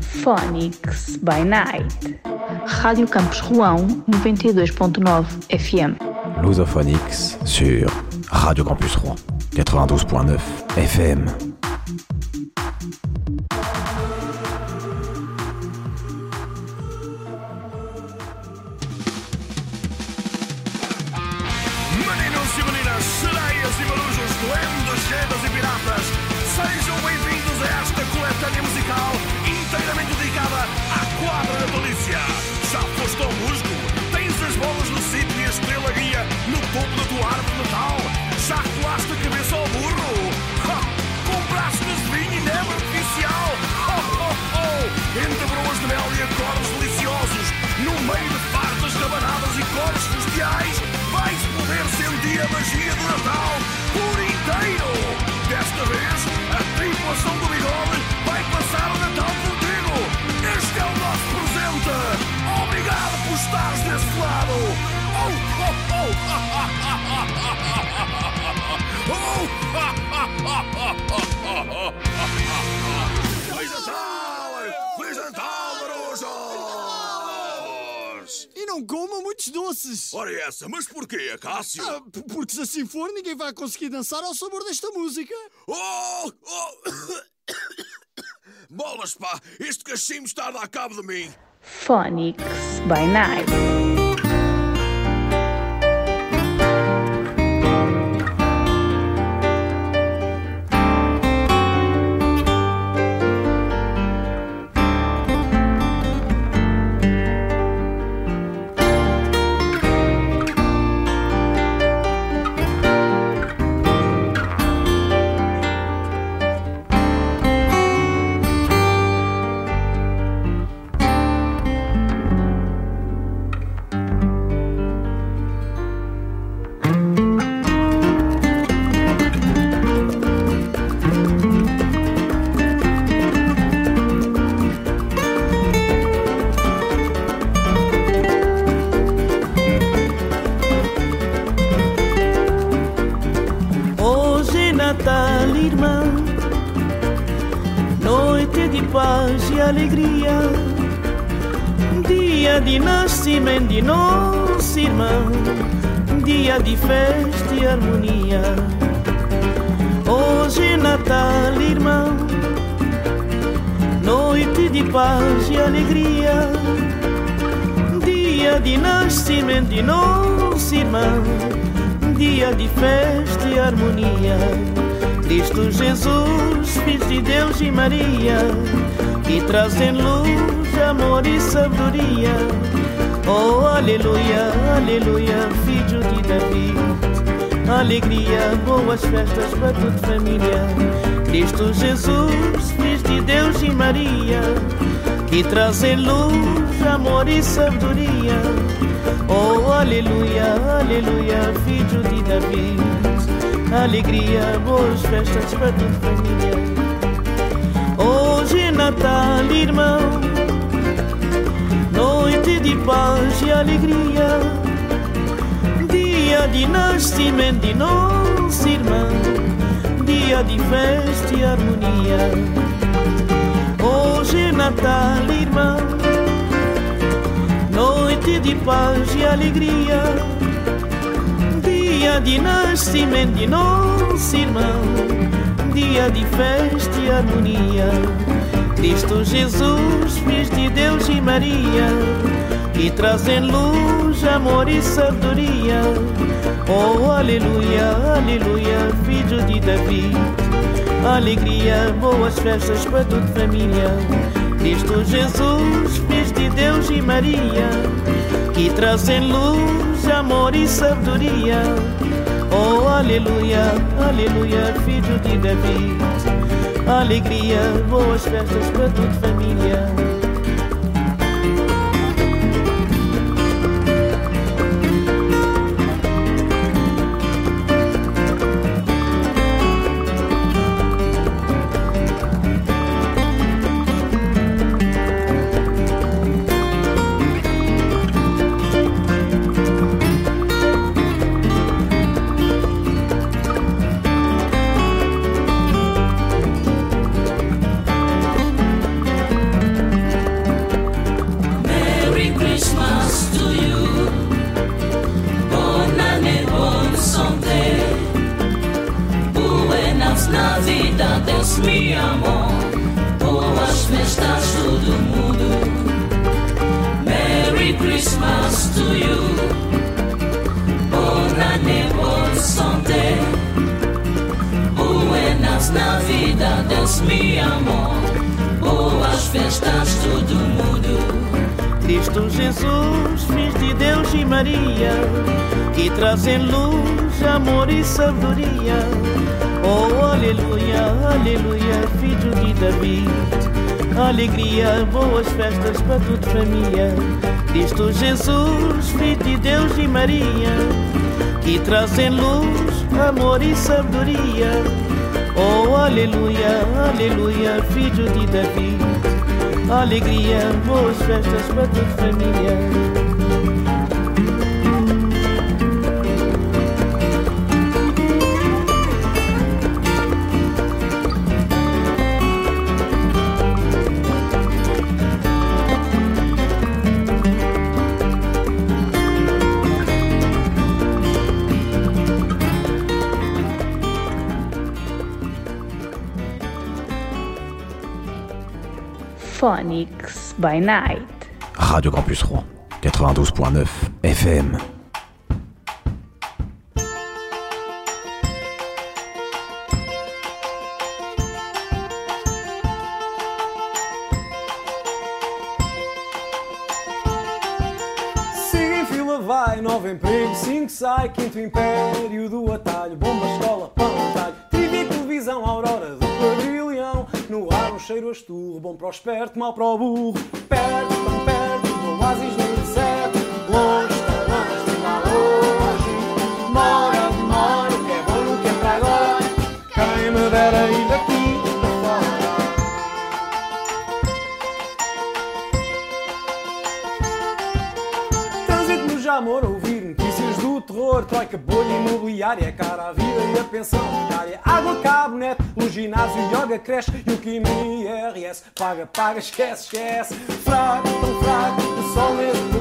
Phonics by Night. Rádio Campus Rouen 92.9 FM. Lusophonix sur Radio Campus Rouen 92.9 FM. Vai conseguir dançar ao sabor desta música. Oh! oh. Bolas, pá! Este cachimbo está a dar cabo de mim! Phonics by Night. E Maria, que trazem luz, amor e sabedoria. Oh, aleluia, aleluia, filho de Davi. Alegria, boas festas para toda família. Cristo Jesus, Filho de Deus e Maria, que trazem luz, amor e sabedoria. Oh, aleluia, aleluia, filho de Davi. Alegria, boas festas para toda família. Natal, irmão, noite de paz e alegria, dia de nascimento de nosso irmão, dia de festa e harmonia. Hoje é Natal, irmão. Noite de paz e alegria, dia de nascimento de nosso irmão, dia de festa e harmonia. Cristo Jesus, Filho de Deus e Maria, que trazem luz, amor e sabedoria. Oh, aleluia, aleluia, filho de Davi. Alegria, boas festas para toda família. Cristo Jesus, Filho de Deus e Maria, que trazem luz, amor e sabedoria. Oh, aleluia, aleluia, filho de Davi. Alegria, boas festas para toda família. Luz, amor e sabedoria. Oh, aleluia, aleluia, filho de David. Alegria, boas festas para toda família. Cristo Jesus, Filho de Deus e Maria, que trazem luz, amor e sabedoria. Oh, aleluia, aleluia, filho de David. Alegria, boas festas para toda família. By Night. Radio Campus Rouen, 92.9 FM. Siga em fila, vai, novo emprego, 5 sai, quinto império o esperto, mal para o burro, perto, tão perto, do oásis no deserto, longe, tão longe, de lá longe, mora, demora, o que é bom, o que é para agora, quem me dera ir daqui para fora. Trânsito no Jamor, ouvir notícias do terror, troika, bolha imobiliária, cara à vida e a pensão água, cabo, net, o ginásio, yoga, creche e o IRS, paga, paga, esquece, esquece, fraco, tão fraco, sol mesmo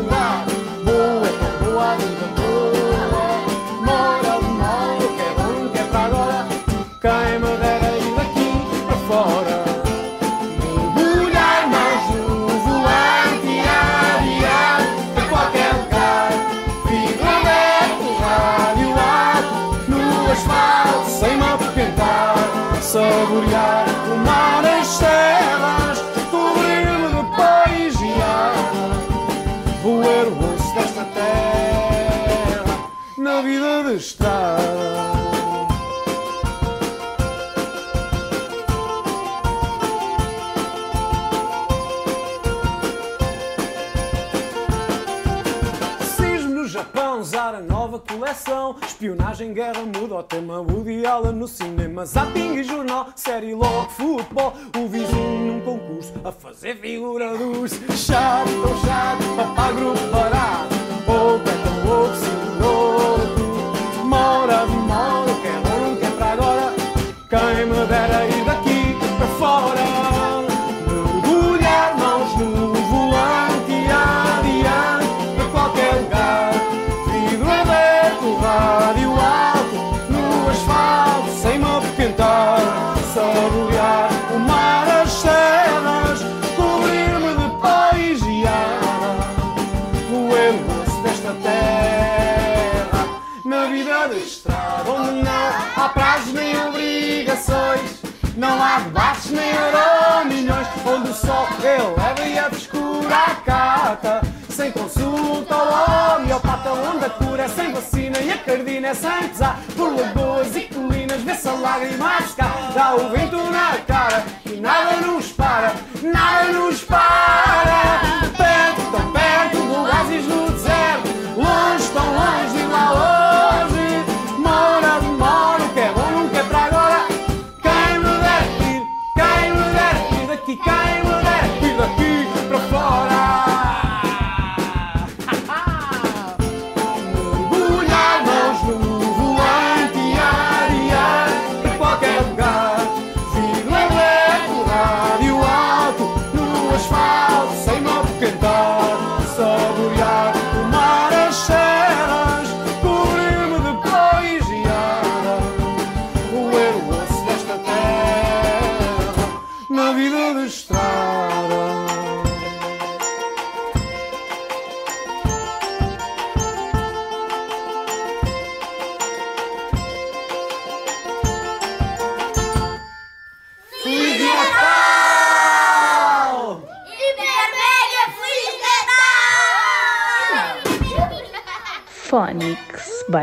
Espionagem, guerra, muda o tema. Woody Allen no cinema. Zapping e jornal, série logo, futebol. O vizinho num concurso a fazer figura dos chato, tão chato, papá grupo parado. Pouco é tão louco, Onde o sol eleva e a frescura acata Sem consulta ao homeopata Onde a cura? É sem vacina e a cardina é sem pesar. Por lagoas e colinas vê-se a lágrima a Dá o vento na cara e nada nos para Nada nos para. Perto, tão perto do oásis no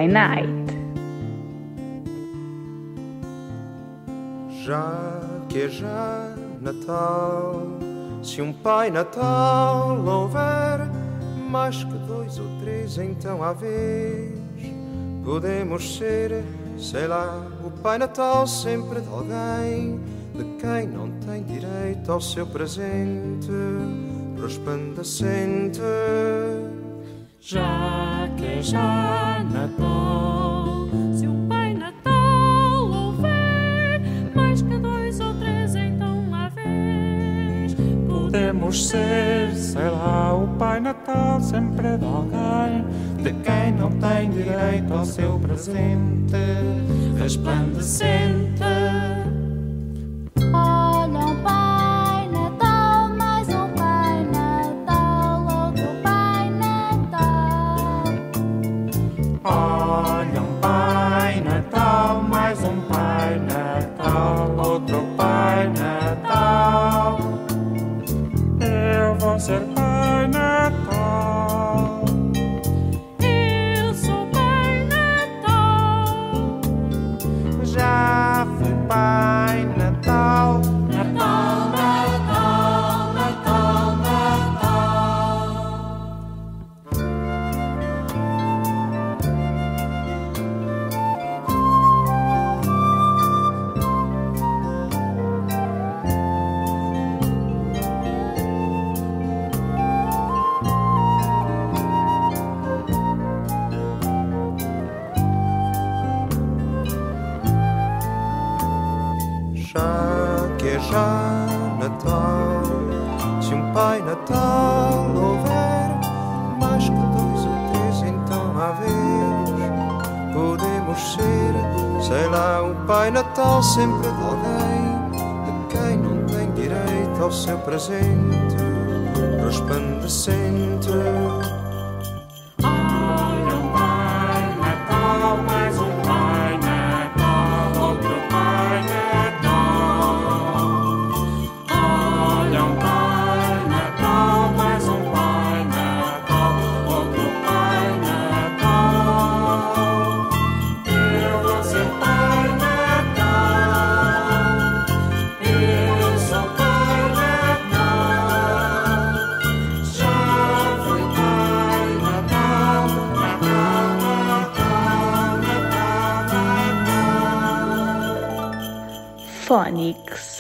by Night. Já que é já Natal, se um Pai Natal houver mais que dois ou três, então à vez podemos ser, sei lá, o Pai Natal sempre de alguém de quem não tem direito ao seu presente resplandecente. Já que é já Natal, se um Pai Natal houver mais que dois ou três, então à vez Podemos ser, sei lá, o Pai Natal sempre de alguém de quem não tem direito ao seu presente resplandecente.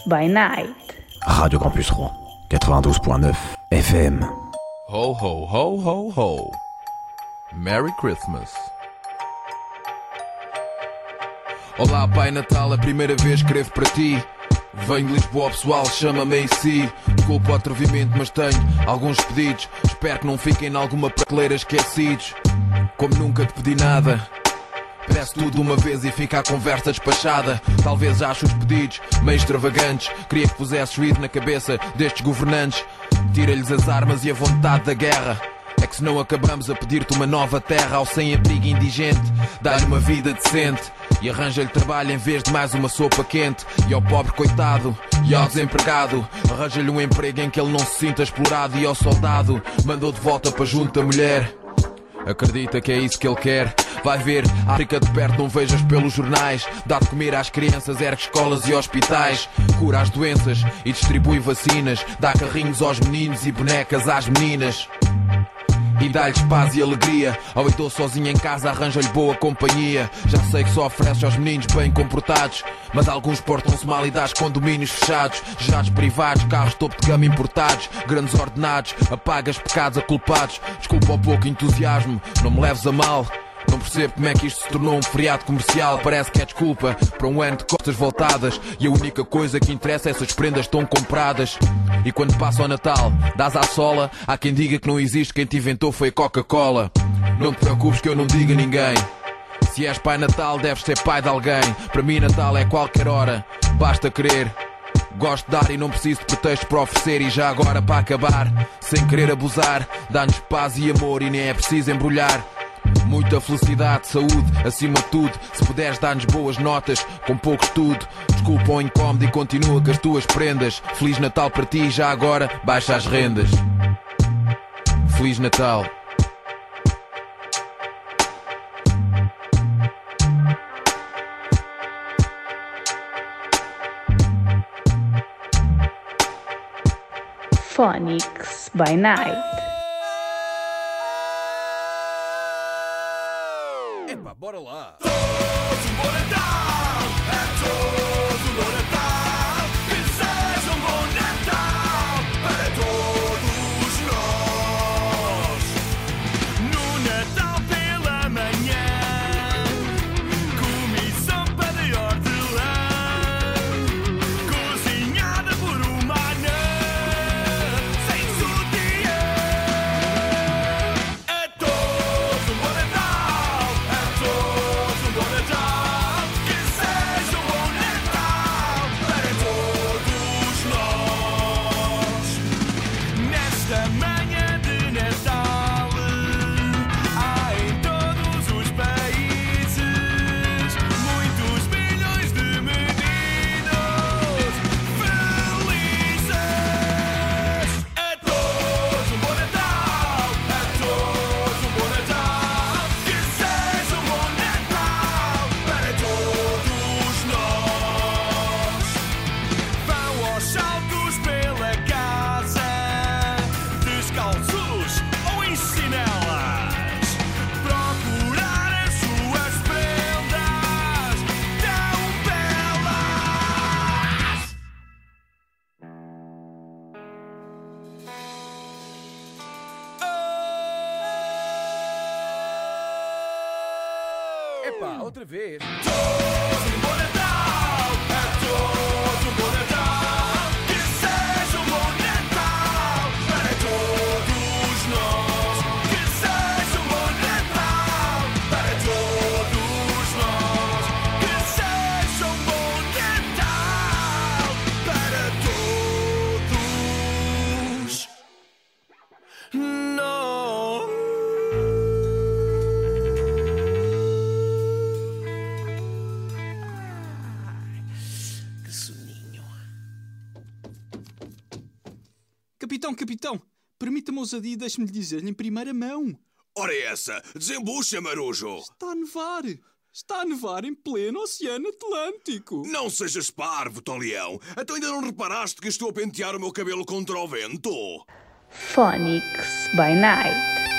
By Night. Radio Campus Rouen, 92.9 FM. Ho, ho, ho, ho, ho. Merry Christmas. Olá, Pai Natal, a primeira vez escrevo para ti. Venho de Lisboa, pessoal, chama-me AC. Desculpa o atrevimento, mas tenho alguns pedidos. Espero que não fiquem em alguma prateleira esquecidos. Como nunca te pedi nada. Peço tudo uma vez e fica a conversa despachada. Talvez ache os pedidos meio extravagantes. Queria que pusesses ruído na cabeça destes governantes. Tira-lhes as armas e a vontade da guerra. É que senão acabamos a pedir-te uma nova terra ao sem-abrigo indigente. Dá-lhe uma vida decente e arranja-lhe trabalho em vez de mais uma sopa quente. E ao pobre coitado e ao desempregado, arranja-lhe um emprego em que ele não se sinta explorado. E ao soldado, mandou de volta para junto da mulher. Acredita que é isso que ele quer. Vai ver, África de perto não vejas pelos jornais. Dá de comer às crianças, ergue escolas e hospitais. Cura as doenças e distribui vacinas. Dá carrinhos aos meninos e bonecas às meninas. E dá-lhes paz e alegria. Ao então sozinho em casa arranja-lhe boa companhia. Já sei que só ofereces aos meninos bem comportados. Mas alguns portam-se mal e dás condomínios fechados. Gerados privados, carros topo de gama importados. Grandes ordenados, apagas pecados a culpados. Desculpa o pouco entusiasmo, não me leves a mal. Não percebo como é que isto se tornou um feriado comercial. Parece que é desculpa para um ano de costas voltadas. E a única coisa que interessa é se as prendas estão compradas. E quando passa o Natal, dás à sola. Há quem diga que não existe, quem te inventou foi a Coca-Cola. Não te preocupes que eu não digo a ninguém. Se és pai Natal, deves ser pai de alguém. Para mim, Natal é qualquer hora. Basta querer. Gosto de dar e não preciso de pretexto para oferecer. E já agora para acabar, sem querer abusar, dá-nos paz e amor e nem é preciso embrulhar. Muita felicidade, saúde, acima de tudo. Se puderes dar-nos boas notas, com pouco estudo. Desculpa o incómodo e continua com as tuas prendas. Feliz Natal para ti, já agora baixa as rendas. Feliz Natal. Phonics by Night. Ousadia e deixe-me lhe dizer-lhe em primeira mão. Ora é essa, desembucha, marujo. Está a nevar. Está a nevar em pleno Oceano Atlântico. Não sejas parvo, Tolião. Então ainda não reparaste que estou a pentear o meu cabelo contra o vento? Phonics by Night.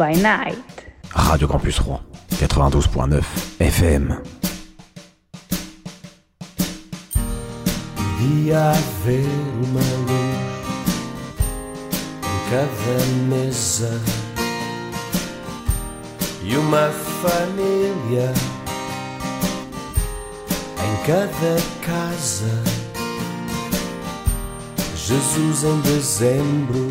By Night. Radio Campus Rouen, 92.9 FM. Devia haver uma luz em cada mesa e uma família em cada casa. Jesus em dezembro,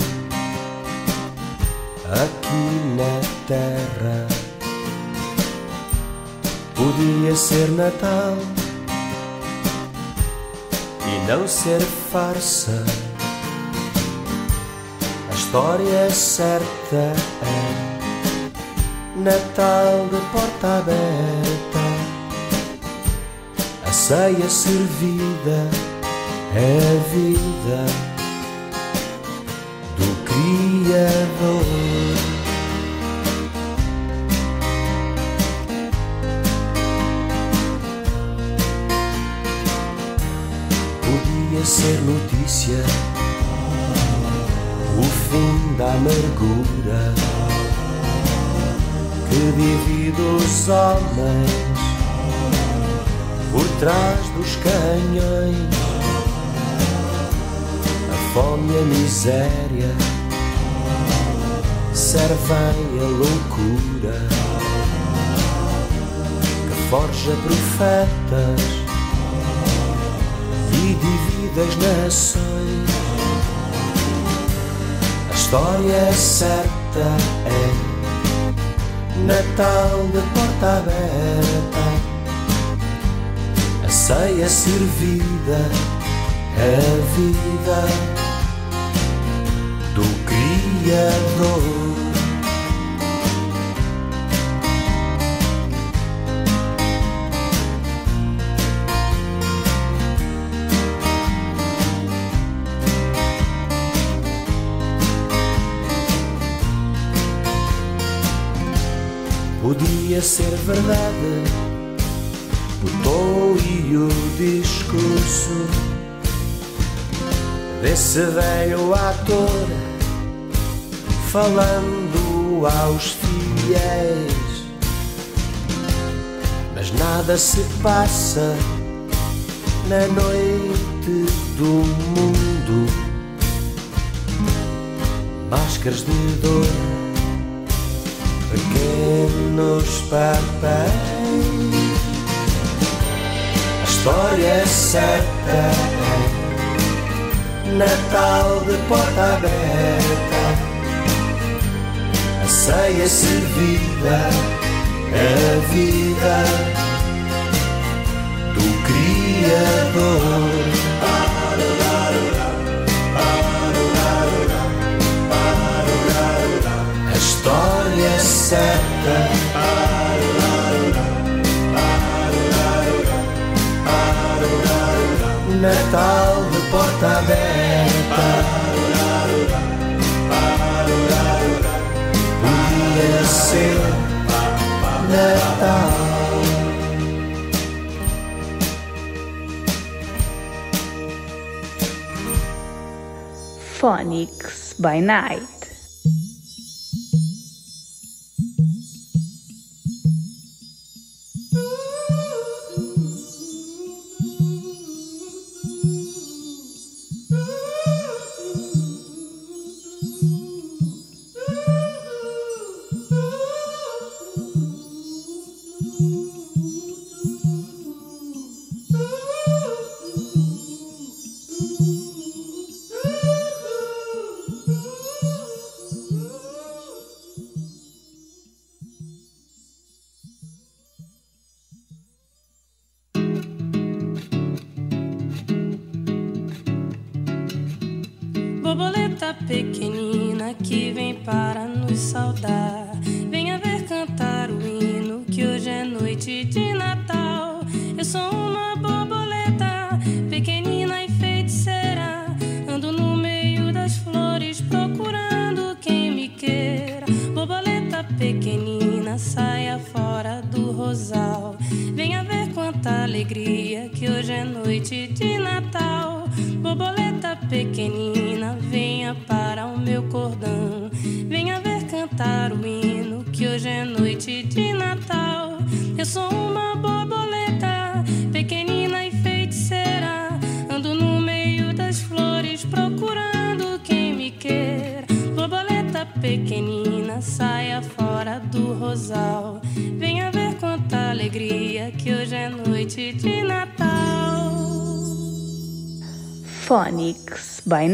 aqui na terra, podia ser Natal e não ser farsa. A história certa é Natal de porta aberta. A ceia servida é a vida Podia ser notícia o fim da amargura que divide os homens por trás dos canhões. A fome a miséria servem a loucura que forja profetas e divide as nações. A história certa é Natal de porta aberta, a ceia servida, a vida do Criador. Podia ser verdade o tom e o discurso desse velho ator falando aos fiéis. Mas nada se passa na noite do mundo. Máscaras de dor pequenos papéis. A história é certa é Natal de porta aberta. A ceia servida é a vida do Criador. A história certa. Natal de porta aberta. Podia ser Natal. Phonics by Night.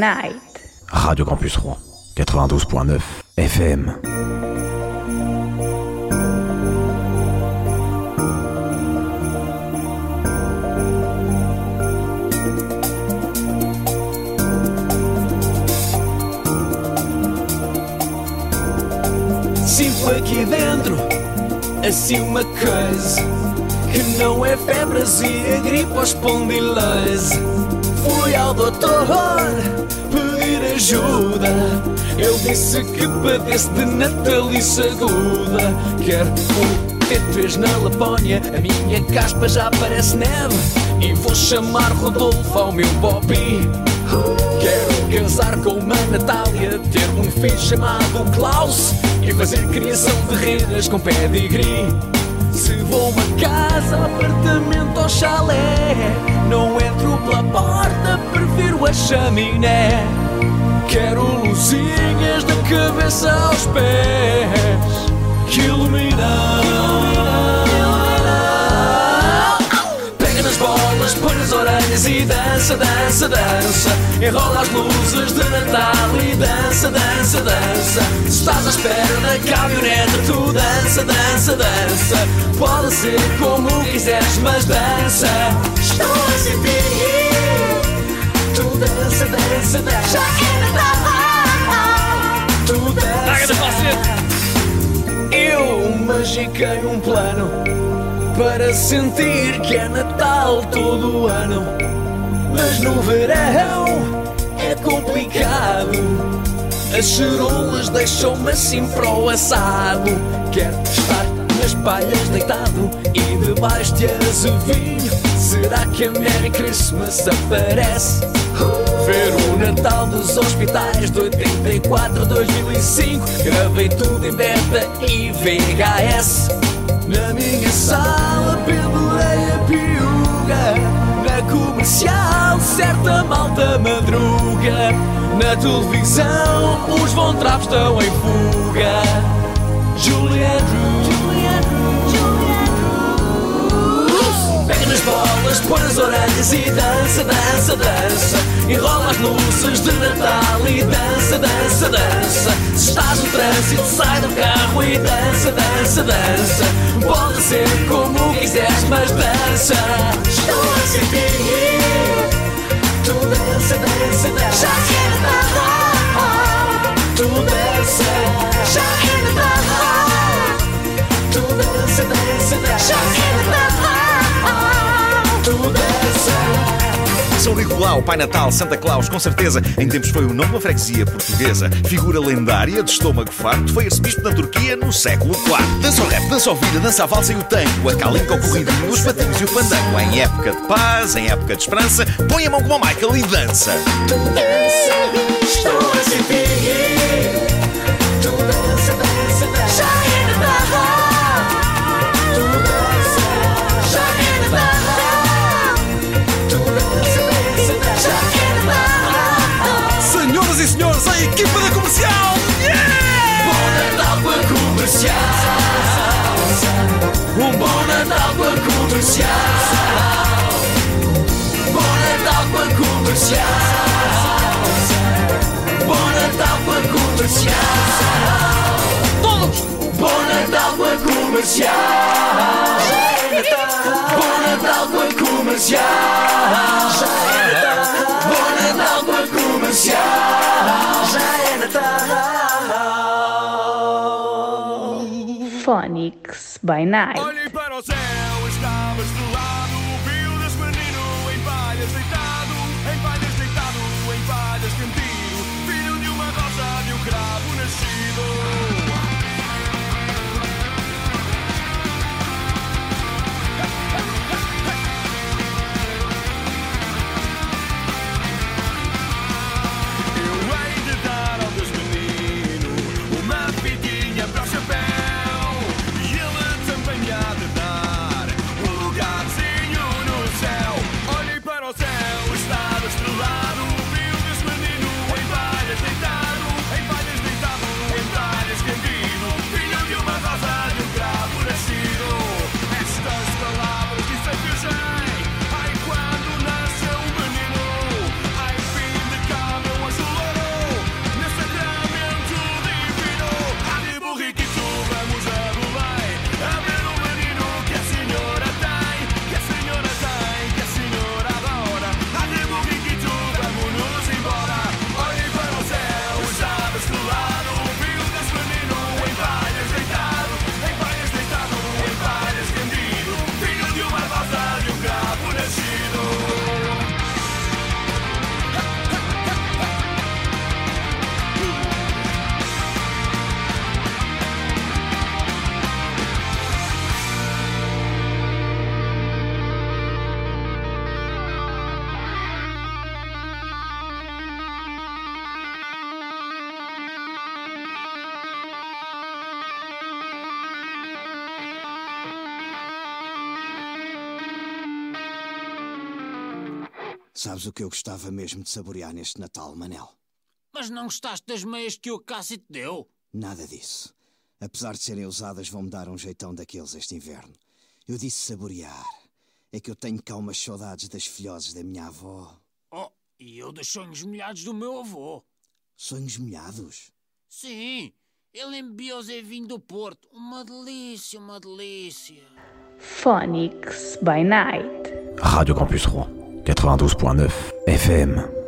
Night. Radio Campus Rouen, 92.9 FM. Sinto aqui dentro assim uma coisa que não é febres e a gripe ou espondilose. Fui ao doutor pedir ajuda. Ele disse que padece de natalice aguda. Quero um T3 na Lapónia, a minha caspa já parece neve. E vou chamar Rodolfo ao meu Bobby. Quero casar com uma Natália, ter um filho chamado Klaus e fazer criação de renas com pedigree. Se vou uma casa, apartamento ou chalé, não entro pela porta, prefiro a chaminé. Quero luzinhas da cabeça aos pés que iluminam. Põe nas orelhas e dança, dança, dança. Enrola as luzes de Natal e dança, dança, dança. Se estás à espera na caminhonete, tu dança, dança, dança. Pode ser como quiseres, mas dança. Estou a sentir. Tu dança, dança, dança. Já é Natal. Tu dança. Eu magiquei um plano para sentir que é Natal todo ano. Mas no verão é complicado. As cerolas deixam-me assim para o assado. Quero estar nas palhas deitado e debaixo de azevinho. Será que a Merry Christmas aparece? Ver o Natal dos hospitais de 84 a 2005 Gravei tudo em beta e VHS Na minha sala pendurei a piuga. Na comercial certa malta madruga. Na televisão os Von Trapp estão em fuga. Julie Andrews Pega nas bolas, põe nas orelhas e dança, dança, dança. Enrola as luzes de Natal e dança, dança, dança. Se estás no trânsito, sai do carro e dança, dança, dança. Pode ser como quiseres, mas dança. Estou a sentir. Tu dança, dança, dança. Já é Natal. Tu dança. Já é Natal. Tu dança, dança, dança. Já é Natal. Tu dança. São Nicolau, Pai Natal, Santa Claus, com certeza, em tempos foi o nome da freguesia portuguesa. Figura lendária de estômago farto, foi arcebispo na Turquia no século IV. Dança o rap, dança o vida, dança a valsa e o tango, a calinca, o corridinho, os patinhos e o fandango. Em época de paz, em época de esperança, põe a mão como o Michael e dança. Estou a sentir. A comercial. Um bom Natal com a comercial. Bom Natal com a comercial. Bom Natal com a comercial. Todos! Bom Natal com a comercial. Bom Natal com a comercial. Bom Natal com a comercial. By Night. Olhei para o céu, estava estrelado. Viu Deus menino em palhas deitado, em palhas deitado, em palhas cantido. Filho de uma rosa, de um cravo nascido. Que eu gostava mesmo de saborear neste Natal, Manel? Mas não gostaste das meias que o Cássio te deu? Nada disso. Apesar de serem usadas, vão-me dar um jeitão daqueles este inverno. Eu disse saborear. É que eu tenho cá umas saudades das filhoses da minha avó. Oh, e eu dos sonhos molhados do meu avô. Sonhos molhados? Sim, ele enviou-os em vinho do Porto. Uma delícia, uma delícia. Phonics by Night. Radio Campus Rouen, 92.9 FM.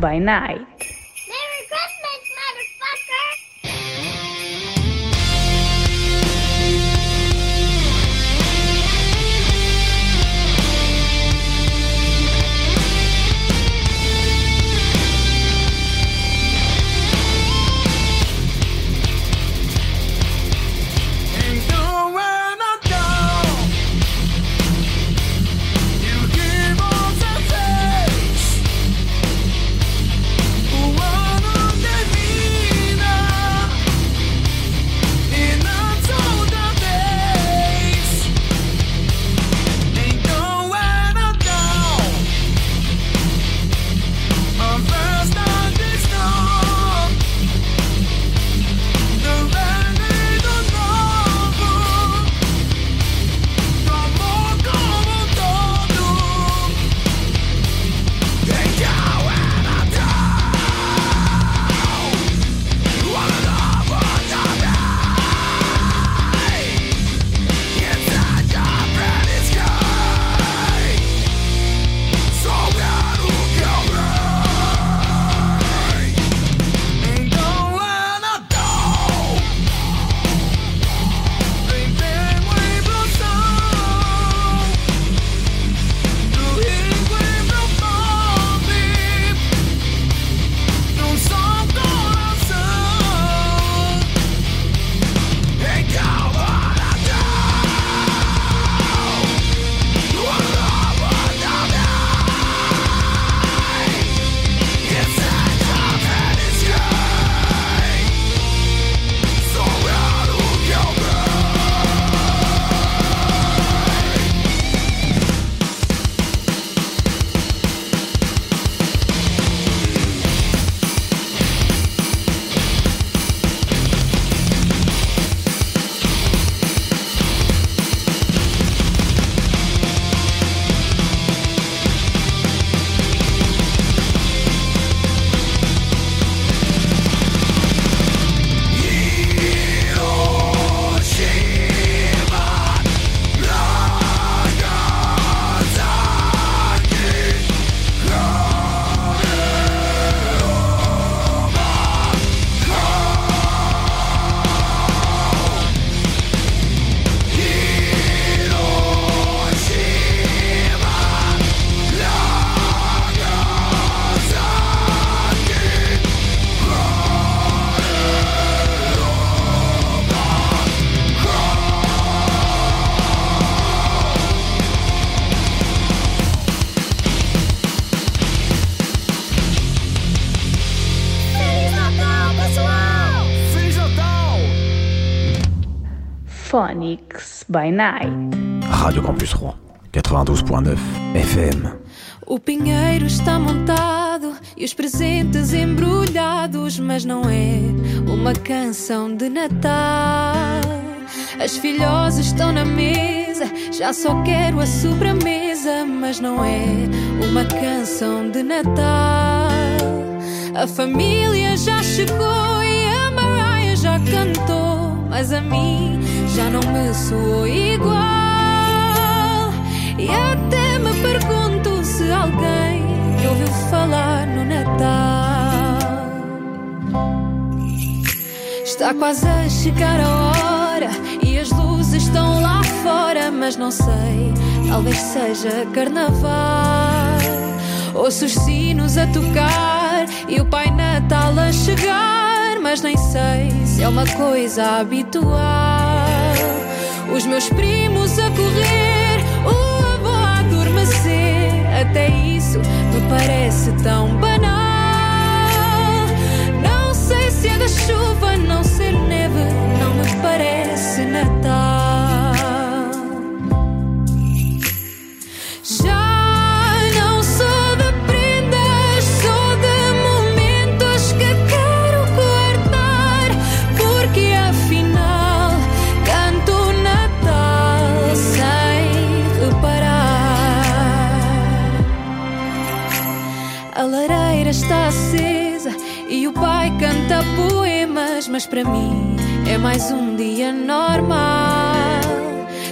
By Night. Phonics by Night. Radio Campus Rouen, 92.9 FM. O pinheiro está montado e os presentes embrulhados, mas não é uma canção de Natal. As filhosas estão na mesa, já só quero a sobremesa, mas não é uma canção de Natal. A família já chegou e a Mariah já cantou, mas a mim já não me soou igual. E até me pergunto se alguém ouviu falar no Natal. Está quase a chegar a hora e as luzes estão lá fora, mas não sei, talvez seja carnaval. Ouço os sinos a tocar e o Pai Natal a chegar, mas nem sei se é uma coisa habitual. Os meus primos a correr, o avô a adormecer, até isso me parece tão banal. Não sei se é da chuva, não ser neve, não me parece Natal. 30 poemas, mas para mim é mais um dia normal.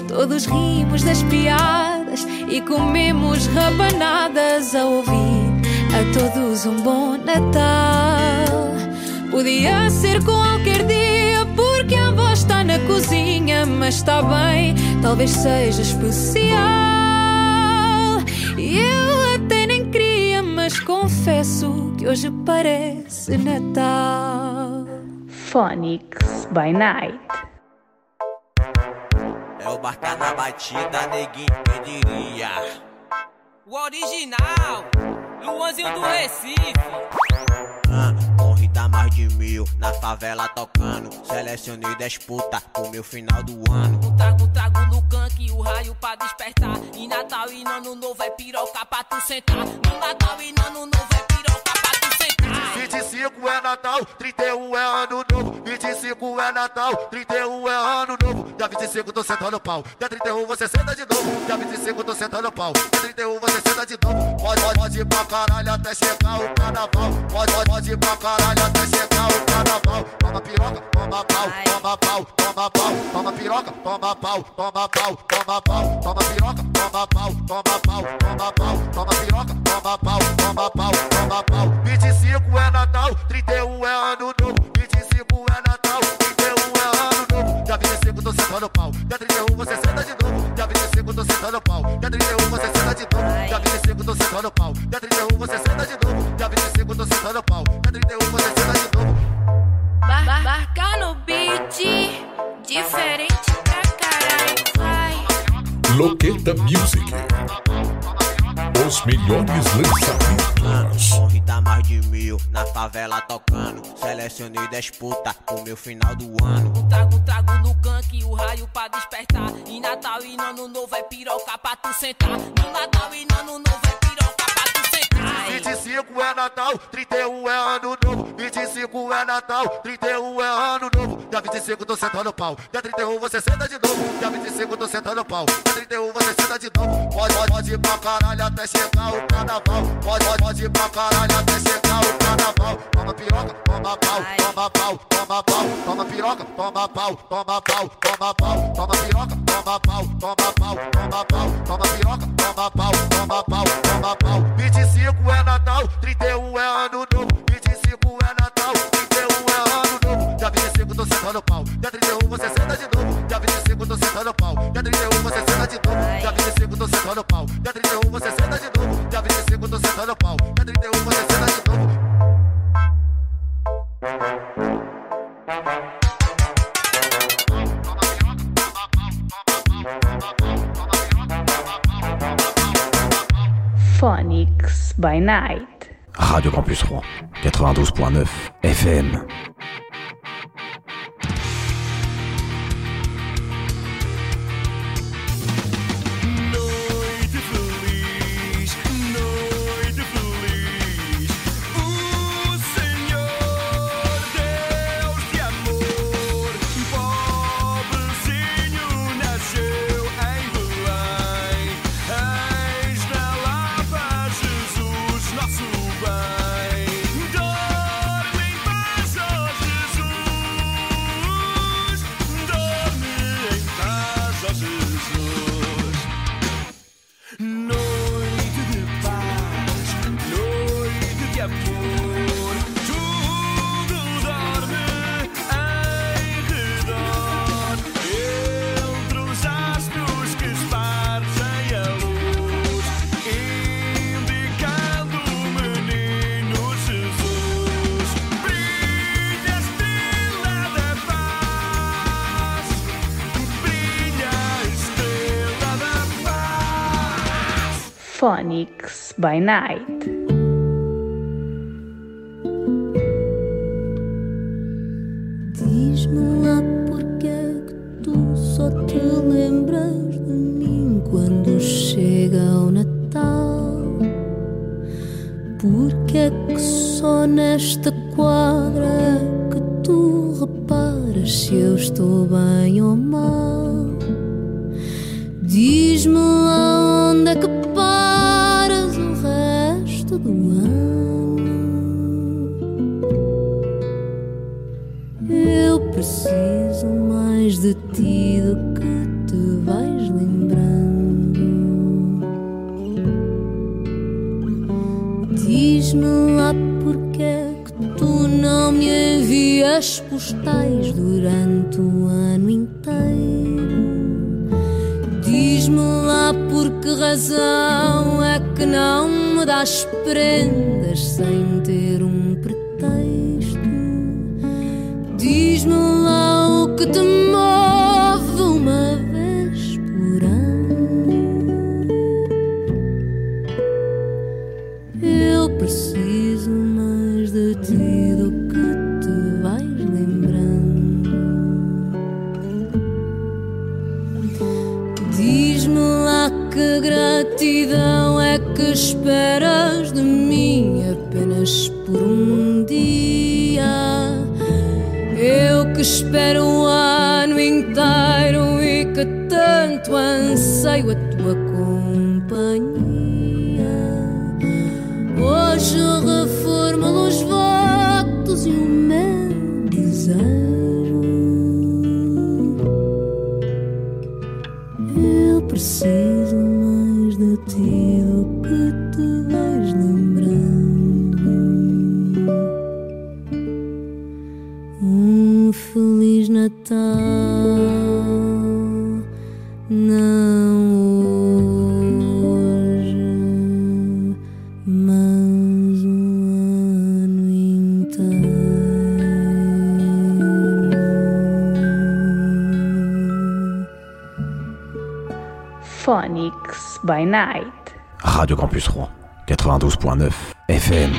Todos rimos das piadas e comemos rabanadas a ouvir a todos um bom Natal. Podia ser qualquer dia, porque a voz está na cozinha, mas está bem, talvez seja especial. E eu confesso que hoje parece Natal. Phonics by Night. É o barca na batida, neguinho, quem diria? O original, Luanzinho do Recife. Ah, de mil, na favela tocando. Selecionei 10 puta pro meu final do ano. Trago, trago no canque o raio pra despertar. E Natal e Ano Novo é piroca pra tu sentar. No Natal e Ano Novo é piroca. 25 é Natal, 31 é ano novo. 25 é Natal, 31 é ano novo. Dia 25 tô sentando pau. Dia 31 você senta de novo. Dia 25 tô sentando pau. Dia 31 você senta de novo. Pode, pode, pode ir pra caralho até chegar o carnaval. Pode, pode, pode ir pra caralho até chegar o carnaval. Toma piroca, toma pau, toma pau, toma pau. Toma piroca, toma pau, toma pau, toma pau. Toma piroca, toma pau, toma pau, toma pau. Toma piroca, toma pau, toma pau, toma pau. 25 é Natal, 31 é ano novo. 25 é Natal, 31 é ano novo. Dia 25 tô sentando pau. Dia 31 você senta de novo. Dia 25 tô sentando pau. Dia 31 você senta de novo. Dia 25 tô sentando pau. Dia 31 você senta de novo. Dia 25 tô sentando pau. Dia 31 você senta de novo. Bar barca no beat, diferente pra caralho, vai. Loqueta Music. Os melhores lançamentos. Com Rita mais de mil, na favela tocando. Selecionei 10 puta pro meu final do ano. Trago, trago no canque o raio pra despertar. E Natal e Ano Novo é piroca pra tu sentar. No Natal e Ano Novo é piroca. 25 é Natal, 31 é ano novo. 25 é Natal, 31 é ano novo. Dia 25 tô sentando pau. Dia 31 você senta de novo. Dia 25 tô sentando pau. Dia 31 você senta de novo. Pode, pode, pode ir pra caralho até chegar o carnaval. Pode, pode, pode ir pra caralho até chegar o carnaval. Toma piroca, toma pau, toma pau, toma pau. Toma piroca, toma pau, toma pau, toma pau. Toma piroca, toma pau, toma pau, toma pau. Toma piroca, toma pau, toma pau, toma pau. 25 é Natal, 31 é ano novo. 25 é Natal, 31 é ano novo. Dia 25 tô sentando pau. Dia 31 você senta de novo. Dia 25 tô sentando pau. Dia 31 você senta de novo. Dia 25 tô sentando pau. Dia 31 você senta de novo. Dia 25 tô sentando pau. Dia 31 você senta de novo. Phonics by Night. Radio Campus Rouen, 92.9 FM. by night. look the Radio Campus 3, 92.9 FM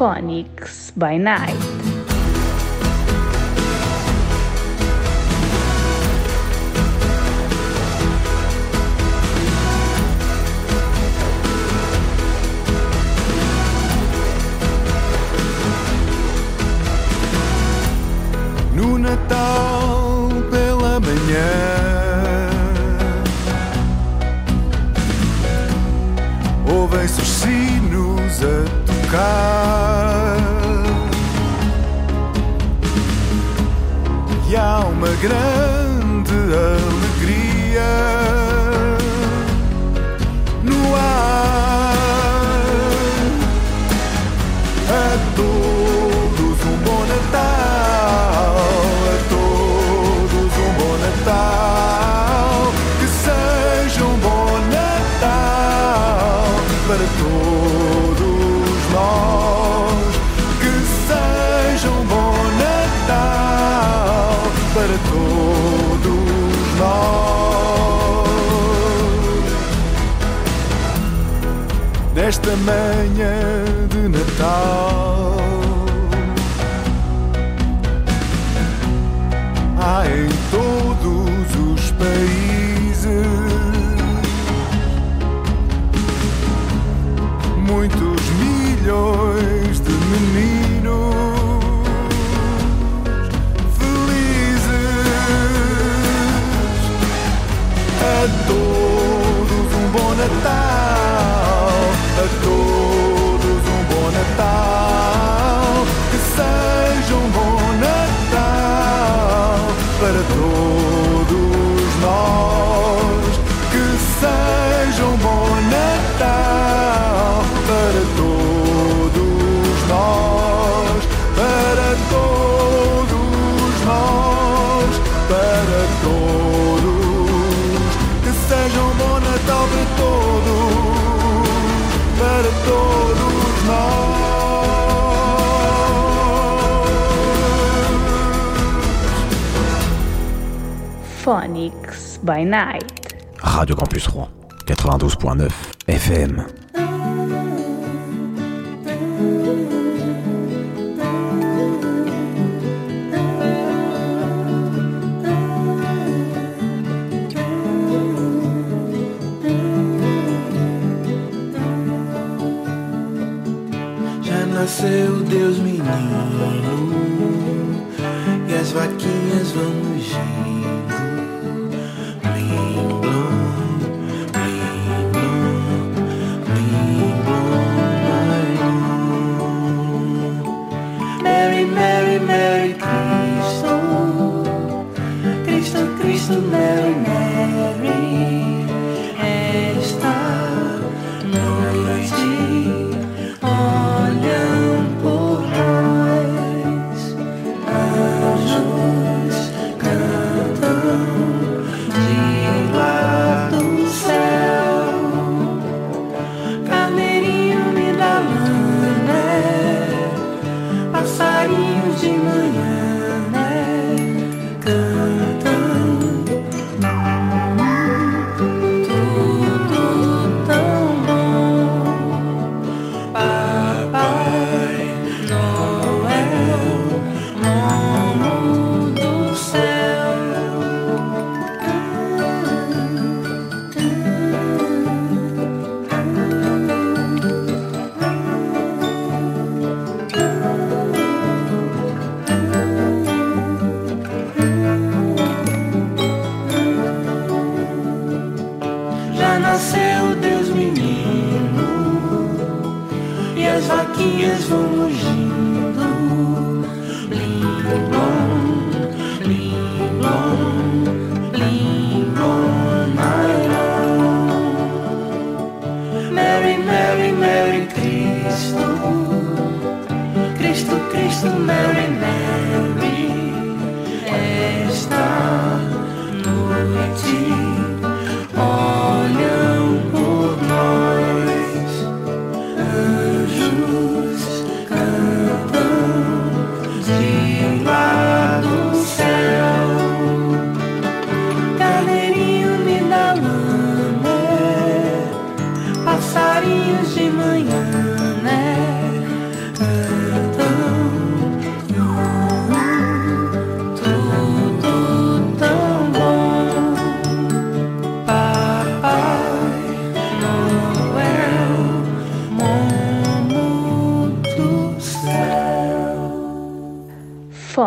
Phonics by Night. muitos milhões de meninos felizes. A todos um bom Natal. A todos by Night. Radio Campus Rouen, 92.9 FM. nasceu Deus menino e as vaquinhas vão mugir.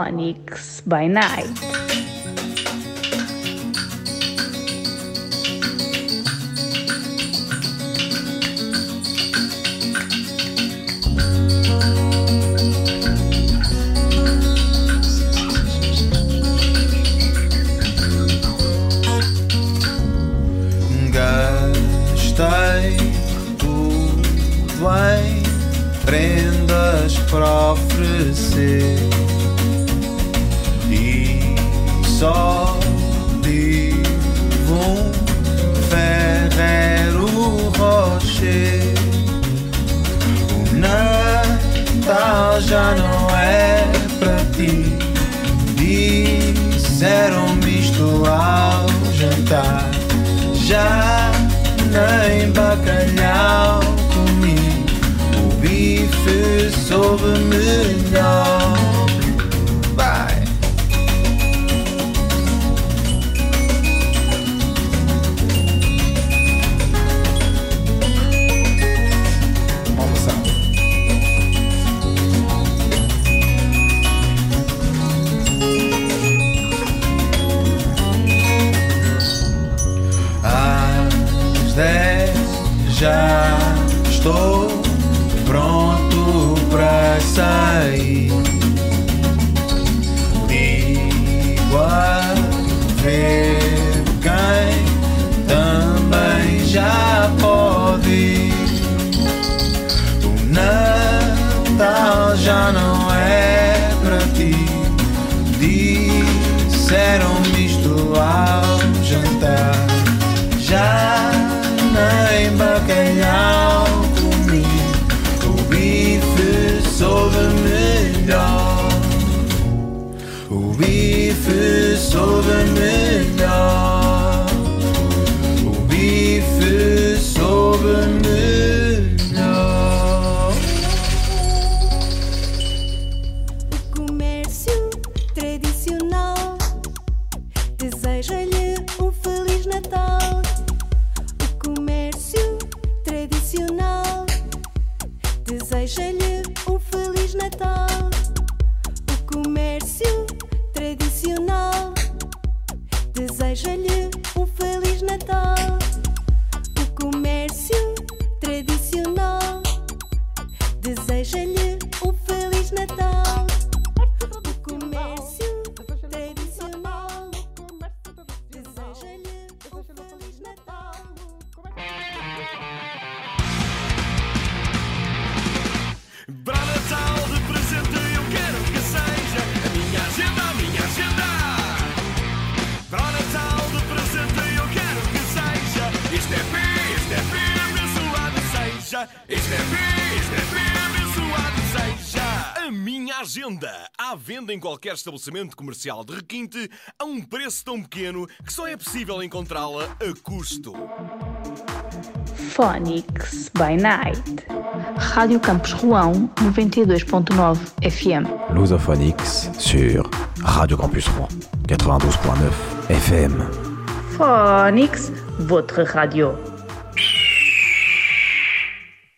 Phonics by Night. Eram misto ao jantar. Já nem bacalhau comi, o bife soube melhor. O bife soube melhor. em qualquer estabelecimento comercial de requinte a um preço tão pequeno que só é possível encontrá-la a custo. Phonics by Night. Rádio Campus Rouen 92.9 FM. Lusophonics sur Rádio Campus Rouen 92.9 FM. Phonics, votre radio.